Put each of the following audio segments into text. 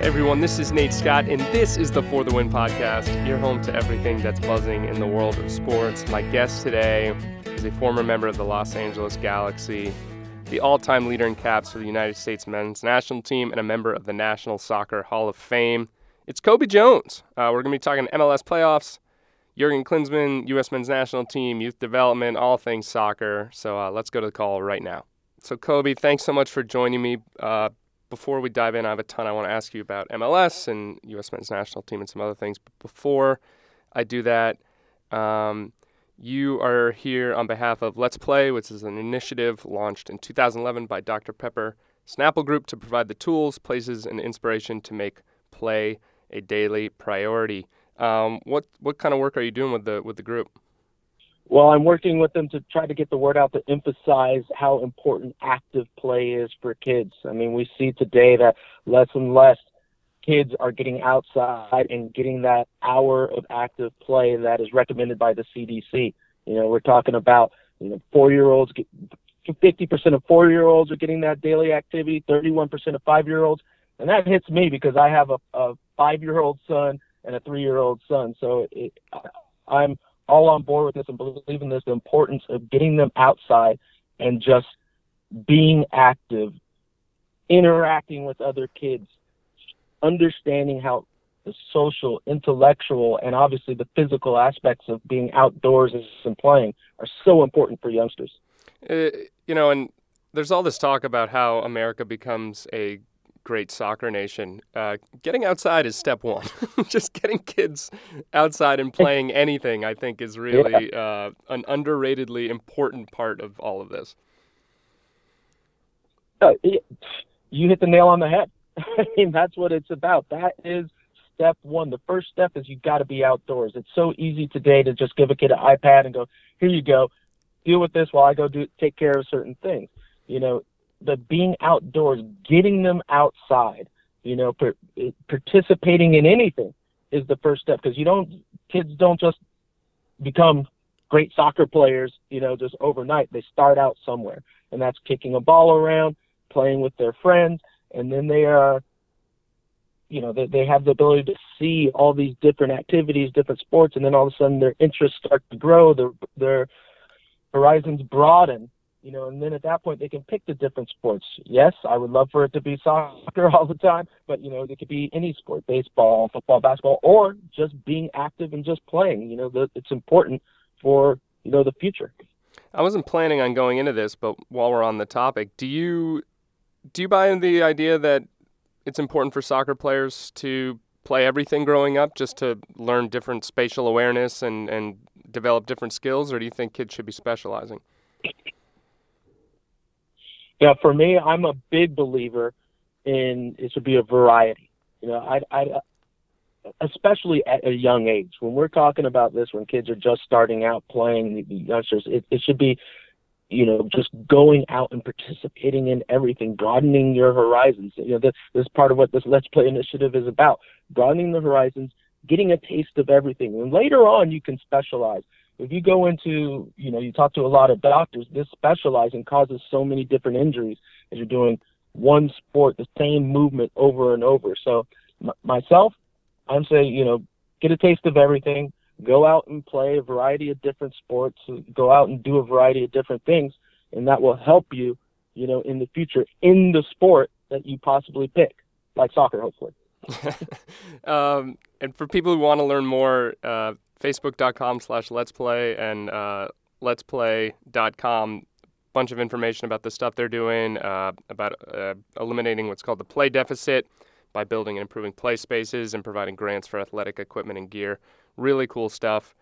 Everyone, this is Nate Scott, and this is the For the Win podcast, your home to everything that's buzzing in the world of sports. My guest today is a former member of the Los Angeles Galaxy, the all time leader in caps for the United States men's national team, and a member of the National Soccer Hall of Fame. It's Cobi Jones. Uh, we're going to be talking MLS playoffs, Jurgen Klinsmann, U.S. men's national team, youth development, all things soccer. So uh, let's go to the call right now. So, Cobi, thanks so much for joining me. Uh, before we dive in, I have a ton I want to ask you about MLS and U.S. men's national team and some other things. But before I do that, um, you are here on behalf of Let's Play, which is an initiative launched in 2011 by Dr. Pepper Snapple Group to provide the tools, places, and inspiration to make play a daily priority. Um, what what kind of work are you doing with the with the group? Well, I'm working with them to try to get the word out to emphasize how important active play is for kids. I mean, we see today that less and less kids are getting outside and getting that hour of active play that is recommended by the CDC. You know, we're talking about, you know, four year olds, 50% of four year olds are getting that daily activity, 31% of five year olds. And that hits me because I have a, a five year old son and a three year old son. So it, I'm, all on board with this and believe in this the importance of getting them outside and just being active, interacting with other kids, understanding how the social, intellectual, and obviously the physical aspects of being outdoors and playing are so important for youngsters. Uh, you know, and there's all this talk about how America becomes a great soccer nation. Uh, getting outside is step one. Just getting kids outside and playing anything, I think, is really uh, an underratedly important part of all of this. Uh, you hit the nail on the head. I mean, that's what it's about. That is step one. The first step is you got to be outdoors. It's so easy today to just give a kid an iPad and go, "Here you go, deal with this while I go do take care of certain things." You know, the being outdoors, getting them outside, you know, per, participating in anything is the first step because you don't kids don't just become great soccer players, you know, just overnight. They start out somewhere, and that's kicking a ball around, playing with their friends, and then they are, you know, they, they have the ability to see all these different activities, different sports, and then all of a sudden their interests start to grow, their their horizons broaden, you know, and then at that point they can pick the different sports. Yes, I would love for it to be soccer all the time, but you know, it could be any sport, baseball, football, basketball, or just being active and just playing. You know, the, it's important for you know the future. I wasn't planning on going into this, but while we're on the topic, do you do you buy into the idea that it's important for soccer players to play everything growing up just to learn different spatial awareness and, and develop different skills, or do you think kids should be specializing? Yeah, for me, I'm a big believer in it should be a variety. You know, I, I, especially at a young age, when we're talking about this, when kids are just starting out playing, the youngsters, it, it should be, you know, just going out and participating in everything, broadening your horizons. You know, this, this is part of what this Let's Play initiative is about: broadening the horizons, getting a taste of everything, and later on you can specialize if you go into, you know, you talk to a lot of doctors, this specializing causes so many different injuries as you're doing one sport, the same movement over and over. So m- myself, I'm saying, you know, get a taste of everything, go out and play a variety of different sports, go out and do a variety of different things, and that will help you, you know, in the future in the sport that you possibly pick, like soccer, hopefully. um, and for people who want to learn more, uh, facebook.com slash let's play and uh, let's play.com bunch of information about the stuff they're doing uh, about uh, eliminating what's called the play deficit by building and improving play spaces and providing grants for athletic equipment and gear. Really cool stuff.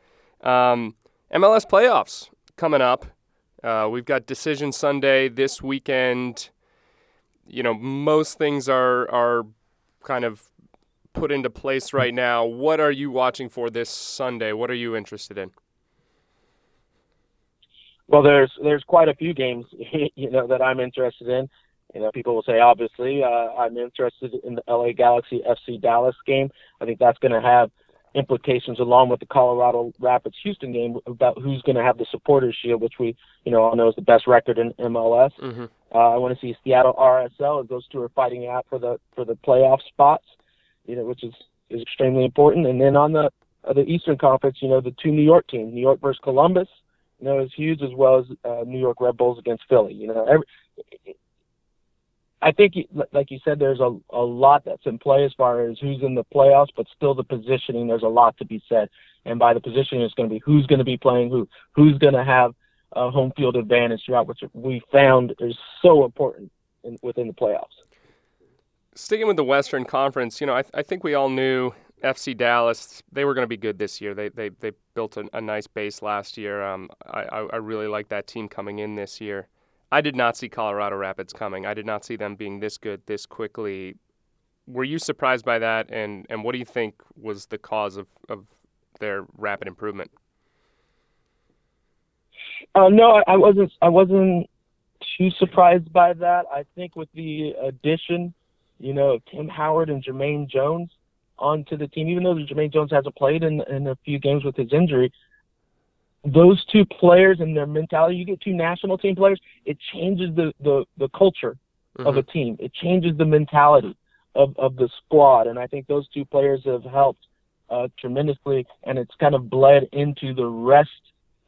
Um, mls playoffs coming up. Uh, we've got decision sunday this weekend. You know most things are are kind of put into place right now. What are you watching for this Sunday? What are you interested in? Well, there's there's quite a few games, you know, that I'm interested in. You know, people will say obviously uh, I'm interested in the LA Galaxy FC Dallas game. I think that's going to have implications along with the Colorado Rapids Houston game about who's going to have the supporters shield, which we you know all know is the best record in MLS. Mm-hmm. Uh, I want to see Seattle RSL as those two are fighting out for the for the playoff spots you know, which is is extremely important. And then on the uh, the Eastern Conference, you know, the two New York teams, New York versus Columbus, you know, is huge as well as uh, New York Red Bulls against Philly. You know, every, I think, like you said, there's a, a lot that's in play as far as who's in the playoffs, but still the positioning, there's a lot to be said. And by the positioning, it's going to be who's going to be playing who, who's going to have a home field advantage throughout, which we found is so important in, within the playoffs. Sticking with the Western Conference, you know, I, I think we all knew FC Dallas, they were going to be good this year. They they, they built a, a nice base last year. Um, I, I really like that team coming in this year. I did not see Colorado Rapids coming. I did not see them being this good this quickly. Were you surprised by that? And, and what do you think was the cause of, of their rapid improvement? Uh, no, I wasn't. I wasn't too surprised by that. I think with the addition, you know, Tim Howard and Jermaine Jones onto the team, even though Jermaine Jones hasn't played in in a few games with his injury, those two players and their mentality, you get two national team players, it changes the, the, the culture mm-hmm. of a mm-hmm. team. It changes the mentality of, of the squad. And I think those two players have helped uh, tremendously, and it's kind of bled into the rest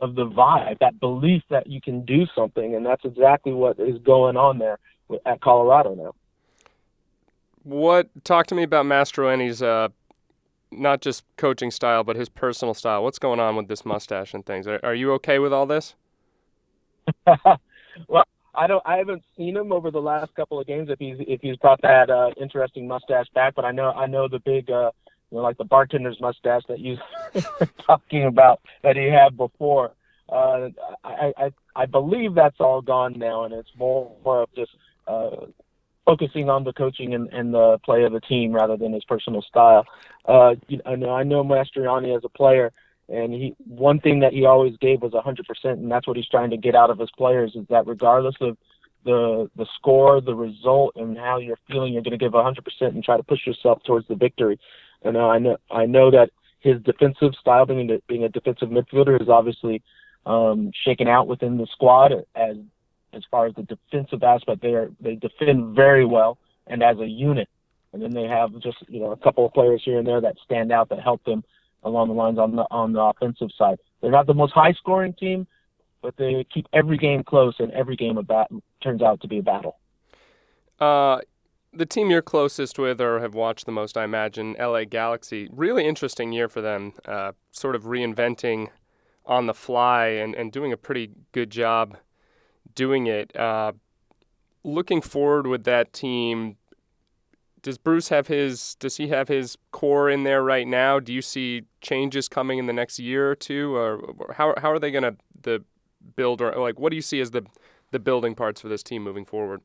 of the vibe, that belief that you can do something. And that's exactly what is going on there at Colorado now. What talk to me about Mastroeni's uh, not just coaching style, but his personal style. What's going on with this mustache and things? Are, are you okay with all this? well, I don't. I haven't seen him over the last couple of games if he's if he's brought that uh, interesting mustache back. But I know I know the big, uh, you know, like the bartender's mustache that you're talking about that he had before. Uh, I, I I believe that's all gone now, and it's more, more of just uh, focusing on the coaching and, and the play of the team rather than his personal style. Uh, you know, I know Mastroeni as a player, and he one thing that he always gave was 100%, and that's what he's trying to get out of his players is that regardless of the the score, the result, and how you're feeling, you're going to give 100% and try to push yourself towards the victory. And uh, I know I know that his defensive style, being a, being a defensive midfielder, is obviously um, shaken out within the squad as as far as the defensive aspect. They are they defend very well and as a unit. And then they have just you know a couple of players here and there that stand out that help them along the lines on the on the offensive side. They're not the most high scoring team, but they keep every game close and every game a bat turns out to be a battle. Uh, the team you're closest with or have watched the most, I imagine, LA Galaxy. Really interesting year for them, uh, sort of reinventing on the fly and, and doing a pretty good job doing it. Uh, looking forward with that team, does Bruce have his? Does he have his core in there right now? Do you see changes coming in the next year or two, or how how are they going to the build or like what do you see as the the building parts for this team moving forward?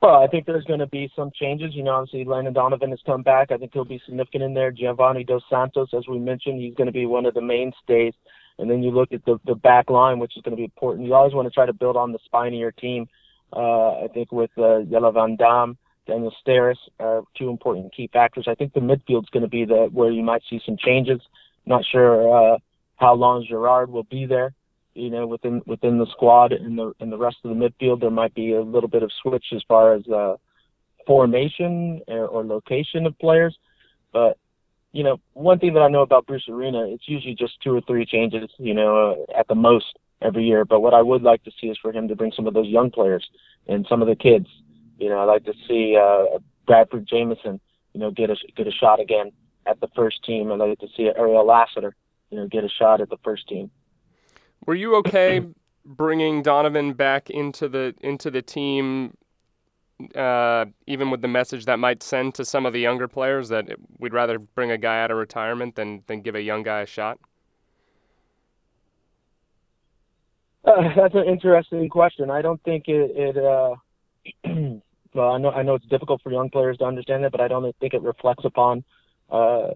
Well, I think there's going to be some changes. You know, obviously Landon Donovan has come back. I think he'll be significant in there. Giovanni Dos Santos, as we mentioned, he's going to be one of the mainstays. And then you look at the the back line, which is going to be important. You always want to try to build on the spine of your team. Uh, I think with uh, Jelle Van Damme, Daniel Steres are two important key factors. I think the midfield's going to be the where you might see some changes. Not sure uh, how long Gerrard will be there. You know, within within the squad and the and the rest of the midfield, there might be a little bit of switch as far as uh, formation or, or location of players. But you know, one thing that I know about Bruce Arena, it's usually just two or three changes, you know, uh, at the most every year. But what I would like to see is for him to bring some of those young players and some of the kids. You know, I'd like to see uh, Bradford Jamieson, you know, get a get a shot again at the first team. And I'd like to see Ariel Lassiter, you know, get a shot at the first team. Were you okay bringing Donovan back into the into the team uh, even with the message that might send to some of the younger players that we'd rather bring a guy out of retirement than, than give a young guy a shot? Uh, that's an interesting question. I don't think it. it uh, well, I know I know it's difficult for young players to understand that, but I don't think it reflects upon uh,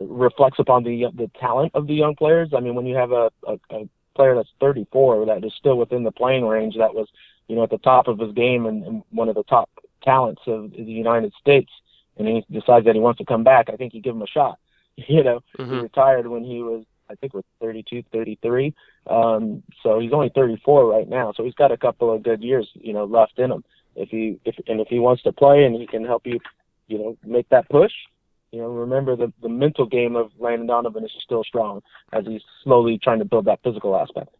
reflects upon the the talent of the young players. I mean, when you have a, a, a player that's 34 that is still within the playing range that was you know, at the top of his game and, and one of the top talents of the United States, and he decides that he wants to come back, I think you give him a shot. You know, mm-hmm. he retired when he was, I think, was 32, 33. Um, so he's only 34 right now. So he's got a couple of good years, you know, left in him. if he if and if he wants to play and he can help you, you know, make that push. You know, remember the the mental game of Landon Donovan is still strong as he's slowly trying to build that physical aspect.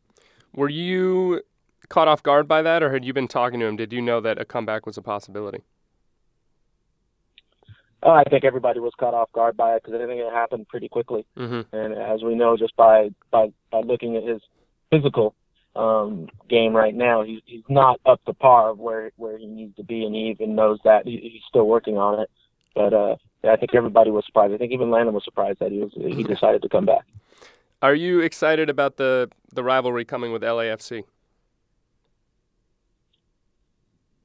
Were you caught off guard by that, or had you been talking to him? Did you know that a comeback was a possibility? Uh, I think everybody was caught off guard by it because I think it happened pretty quickly. Mm-hmm. And as we know, just by by by looking at his physical um, game right now, he's he's not up to par of where where he needs to be, and he even knows that he, he's still working on it. But uh, I think everybody was surprised. I think even Landon was surprised that he was he decided to come back. Are you excited about the the rivalry coming with LAFC?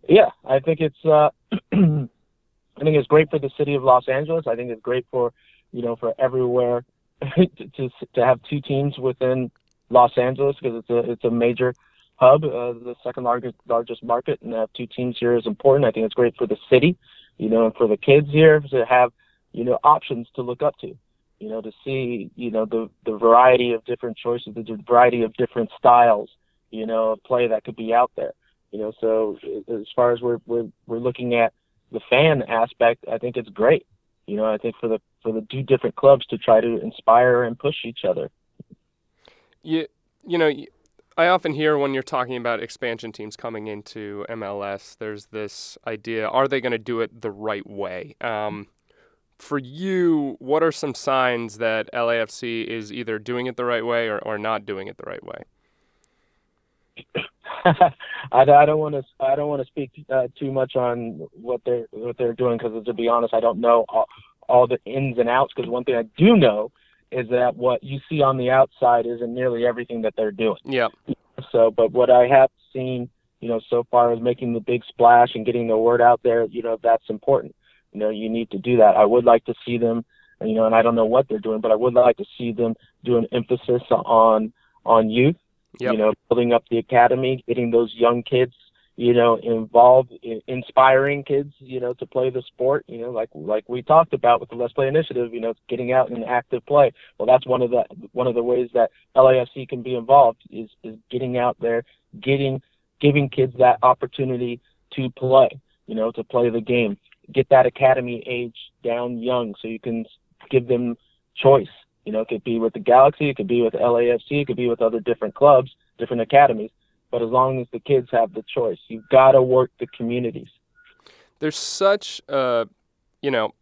Yeah, I think it's uh, I think it's great for the city of Los Angeles. I think it's great for you know for everywhere to, to to have two teams within Los Angeles because it's a it's a major hub, uh, the second largest largest market, and to have two teams here is important. I think it's great for the city, you know, and for the kids here to have you know options to look up to, you know, to see you know the the variety of different choices, the variety of different styles, you know, of play that could be out there. You know, so as far as we're we're we're looking at the fan aspect, I think it's great. You know, I think for the for the two different clubs to try to inspire and push each other. You you know, I often hear when you're talking about expansion teams coming into MLS, there's this idea: are they going to do it the right way? Um, for you, what are some signs that LAFC is either doing it the right way or, or not doing it the right way? I, I don't want to I don't want to speak uh, too much on what they're what they're doing because to be honest, I don't know all, all the ins and outs. Because one thing I do know is that what you see on the outside isn't nearly everything that they're doing. Yeah. So, but what I have seen, you know, so far is making the big splash and getting the word out there. You know, that's important. You know, you need to do that. I would like to see them, you know, and I don't know what they're doing, but I would like to see them do an emphasis on on youth Yep. you know, building up the academy, getting those young kids, you know, involved, in, inspiring kids, you know, to play the sport, you know, like like we talked about with the Let's Play initiative, you know, getting out in active play. Well, that's one of the one of the ways that LAFC can be involved is is getting out there, getting giving kids that opportunity to play, you know, to play the game, get that academy age down young, so you can give them choice you know, it could be with the Galaxy, it could be with LAFC, it could be with other different clubs, different academies. But as long as the kids have the choice, you've got to work the communities. There's such a, you know,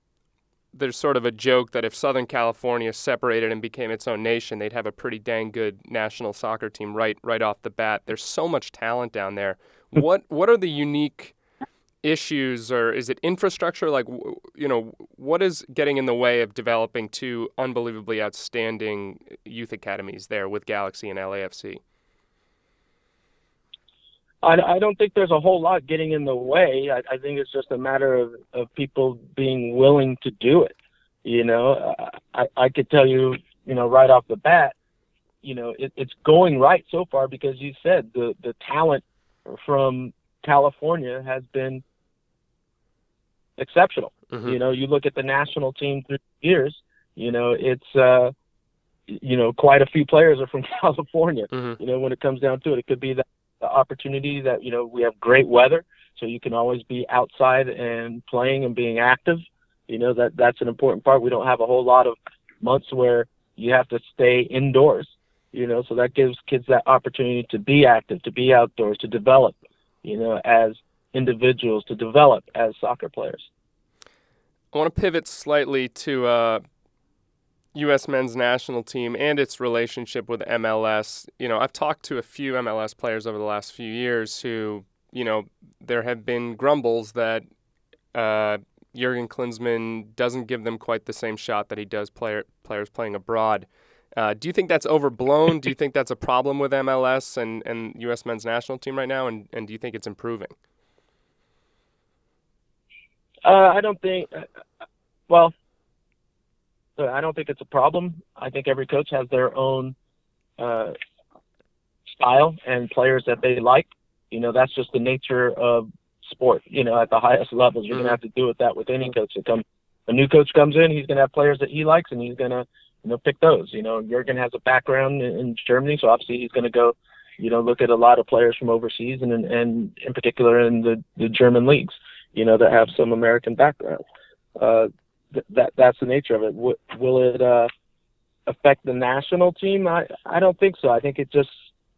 there's sort of a joke that if Southern California separated and became its own nation, they'd have a pretty dang good national soccer team right right off the bat. There's so much talent down there. what what are the unique issues or is it infrastructure like you know what is getting in the way of developing two unbelievably outstanding youth academies there with Galaxy and LAFC I, I don't think there's a whole lot getting in the way. I, I think it's just a matter of, of people being willing to do it. You know, I, I could tell you, you know, right off the bat, you know, it, it's going right so far because you said the the talent from California has been exceptional. Mm-hmm. You know, you look at the national team through years, you know, it's uh you know, quite a few players are from California. Mm-hmm. You know, when it comes down to it, it could be that the opportunity that, you know, we have great weather, so you can always be outside and playing and being active. You know, that that's an important part. We don't have a whole lot of months where you have to stay indoors. You know, so that gives kids that opportunity to be active, to be outdoors, to develop, you know, as individuals to develop as soccer players. I want to pivot slightly to uh, U.S. men's national team and its relationship with MLS. You know, I've talked to a few MLS players over the last few years who, you know, there have been grumbles that uh, Jurgen Klinsmann doesn't give them quite the same shot that he does player, players playing abroad. Uh, do you think that's overblown? do you think that's a problem with MLS and, and U.S. men's national team right now? And, and do you think it's improving? Uh, I don't think. Uh, well, uh, I don't think it's a problem. I think every coach has their own uh, style and players that they like. You know, that's just the nature of sport. You know, at the highest levels, you're gonna have to do with that with any coach that comes. A new coach comes in, he's gonna have players that he likes, and he's gonna, you know, pick those. You know, Jurgen has a background in, in Germany, so obviously he's gonna go, You know, look at a lot of players from overseas, and and in particular in the the German leagues. You know, that have some American background. Uh, th- that that's the nature of it. W- will it uh, affect the national team? I I don't think so. I think it just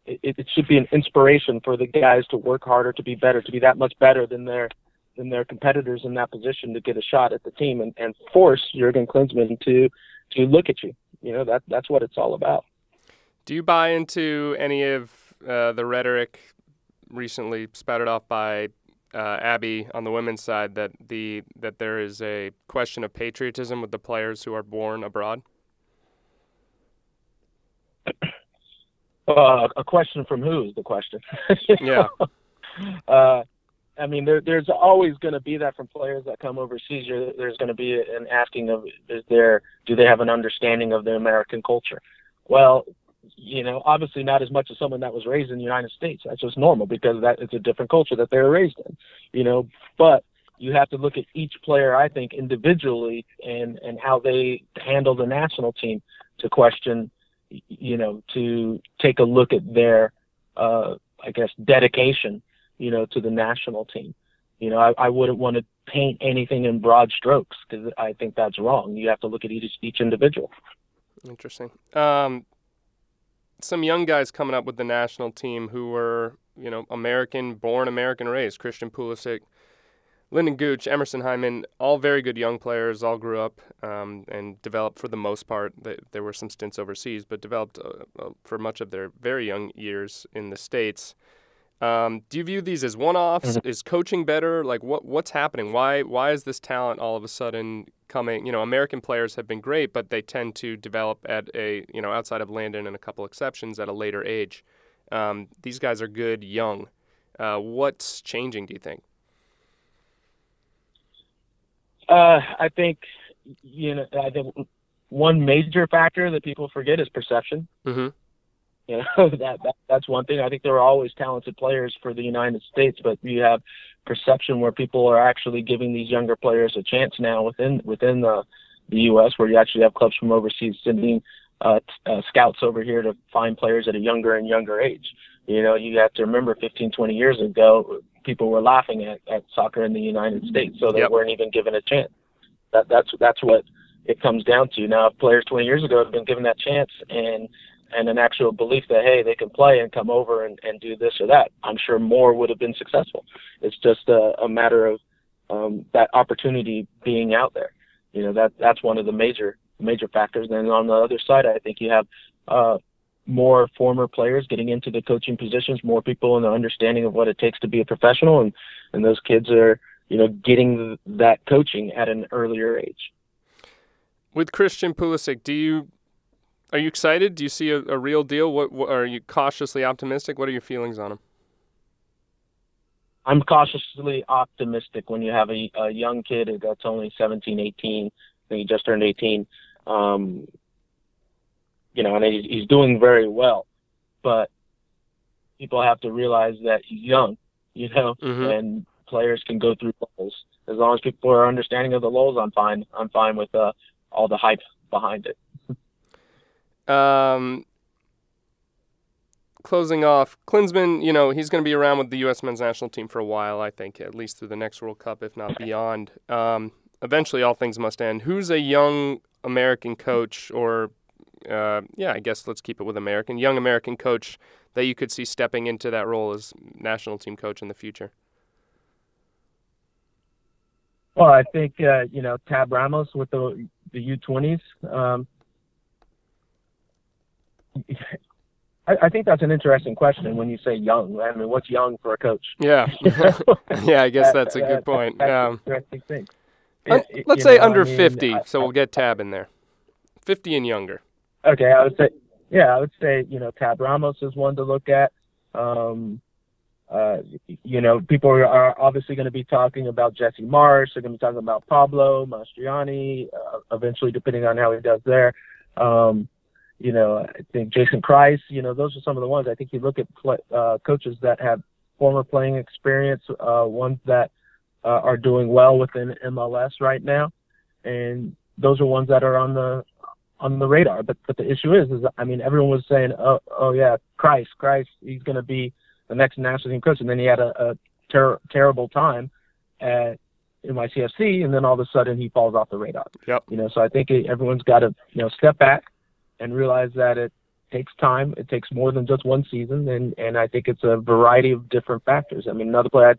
it, it should be an inspiration for the guys to work harder, to be better, to be that much better than their than their competitors in that position to get a shot at the team and, and force Jurgen Klinsmann to to look at you. You know that that's what it's all about. Do you buy into any of uh, the rhetoric recently spouted off by uh, Abby on the women's side that the that there is a question of patriotism with the players who are born abroad? Uh, a question from who is the question? yeah. Uh, I mean, there, there's always going to be that from players that come overseas. There's going to be an asking of, is there, do they have an understanding of the American culture? Well, you know, obviously not as much as someone that was raised in the United States. That's just normal because that it's a different culture that they were raised in, you know. But you have to look at each player, I think, individually and and how they handle the national team to question, you know, to take a look at their, uh, I guess, dedication, you know, to the national team. You know, I, I wouldn't want to paint anything in broad strokes because I think that's wrong. You have to look at each each individual. Interesting. Um, some young guys coming up with the national team who were, you know, American born, American raised. Christian Pulisic, Lynden Gooch, Emerson Hyndman, all very good young players, all grew up um, and developed for the most part. There were some stints overseas, but developed uh, uh, for much of their very young years in the States. Um, do you view these as one-offs? Mm-hmm. Is coaching better? Like, what what's happening? Why why is this talent all of a sudden coming? You know, American players have been great, but they tend to develop at a you know outside of Landon and a couple exceptions at a later age. Um, these guys are good young. Uh, what's changing? Do you think? Uh, I think you know. I think one major factor that people forget is perception. Mm-hmm. You know that, that that's one thing. I think there are always talented players for the United States, but you have perception where people are actually giving these younger players a chance now within within the the U.S. where you actually have clubs from overseas sending uh, uh, scouts over here to find players at a younger and younger age. You know, you have to remember 15, 20 years ago, people were laughing at, at soccer in the United States, so they yep. weren't even given a chance. That that's that's what it comes down to. Now, if players 20 years ago had been given that chance and and an actual belief that hey they can play and come over and, and do this or that i'm sure more would have been successful. It's just a, a matter of um, that opportunity being out there. You know that that's one of the major major factors. And on the other side i think you have uh, more former players getting into the coaching positions more people in the understanding of what it takes to be a professional and and those kids are you know getting that coaching at an earlier age. With Christian Pulisic, do you are you excited? Do you see a, a real deal? What, what, are you cautiously optimistic? What are your feelings on him? I'm cautiously optimistic when you have a, a young kid that's only 17, 18. I think he just turned 18. Um, you know, and he's, he's doing very well. But people have to realize that he's young, you know, mm-hmm. and players can go through lulls. As long as people are understanding of the lulls, I'm fine. I'm fine with uh, all the hype behind it. Um, closing off, Klinsmann, you know, he's going to be around with the U.S. men's national team for a while, I think, at least through the next World Cup, if not beyond. Um, eventually, all things must end. Who's a young American coach, or, uh, yeah, I guess let's keep it with American, young American coach that you could see stepping into that role as national team coach in the future? Well, I think, uh, you know, Tab Ramos with the, the U20s. Um, I, I think that's an interesting question when you say young. I mean, what's young for a coach? Yeah, yeah. I guess that's a good point. That's interesting thing. Un- let's say know, under I mean, 50, I, so we'll get Tab in there. 50 and younger. Okay, I would say, yeah, I would say, you know, Tab Ramos is one to look at. Um, uh, you know, people are obviously going to be talking about Jesse Marsch. They're going to be talking about Pablo Mastroeni, uh, eventually, depending on how he does there. Um, you know, I think Jason Kreis, you know, those are some of the ones. I think you look at uh, coaches that have former playing experience, uh, ones that uh, are doing well within MLS right now, and those are ones that are on the on the radar. But but the issue is, is I mean, everyone was saying, oh oh yeah, Kreis, Kreis, he's going to be the next national team coach, and then he had a, a ter- terrible time at NYCFC, and then all of a sudden he falls off the radar. Yep. You know, so I think everyone's got to you know step back and realize that it takes time. It takes more than just one season, and and I think it's a variety of different factors. I mean, another player,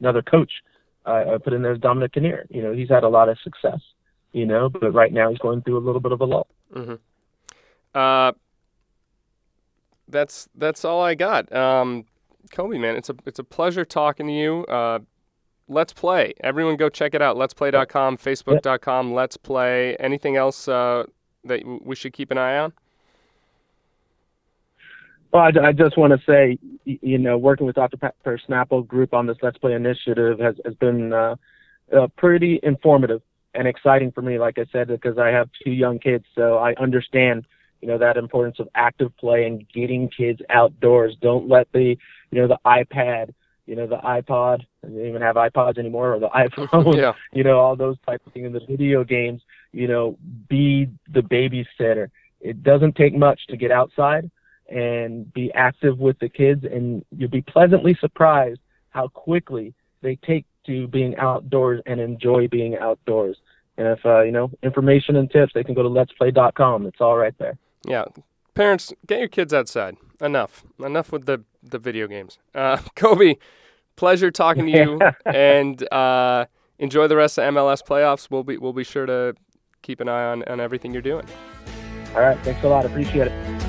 another coach, uh, I put in there is Dominic Kinnear. You know, he's had a lot of success. You know, but right now he's going through a little bit of a lull. Mm-hmm. Uh, that's that's all I got. Um, Cobi, man, it's a it's a pleasure talking to you. Uh, let's play. Everyone, go check it out. Let's play.com, Facebook.com. Let's play. Anything else uh, that we should keep an eye on? Well, I, I just want to say, you know, working with Dr. Pepper Snapple group on this Let's Play initiative has, has been uh, uh, pretty informative and exciting for me, like I said, because I have two young kids, so I understand, you know, that importance of active play and getting kids outdoors. Don't let the, you know, the iPad, you know, the iPod, they don't even have iPods anymore, or the iPhone, yeah. you know, all those type of things, and the video games, you know, be the babysitter. It doesn't take much to get outside and be active with the kids, and you'll be pleasantly surprised how quickly they take to being outdoors and enjoy being outdoors. And if uh, you know information and tips, they can go to letsplay.com. It's all right there. Yeah, parents, get your kids outside. Enough, enough with the the video games. Uh, Cobi, pleasure talking to you, and uh, enjoy the rest of MLS playoffs. We'll be we'll be sure to keep an eye on on everything you're doing. All right, thanks a lot. Appreciate it.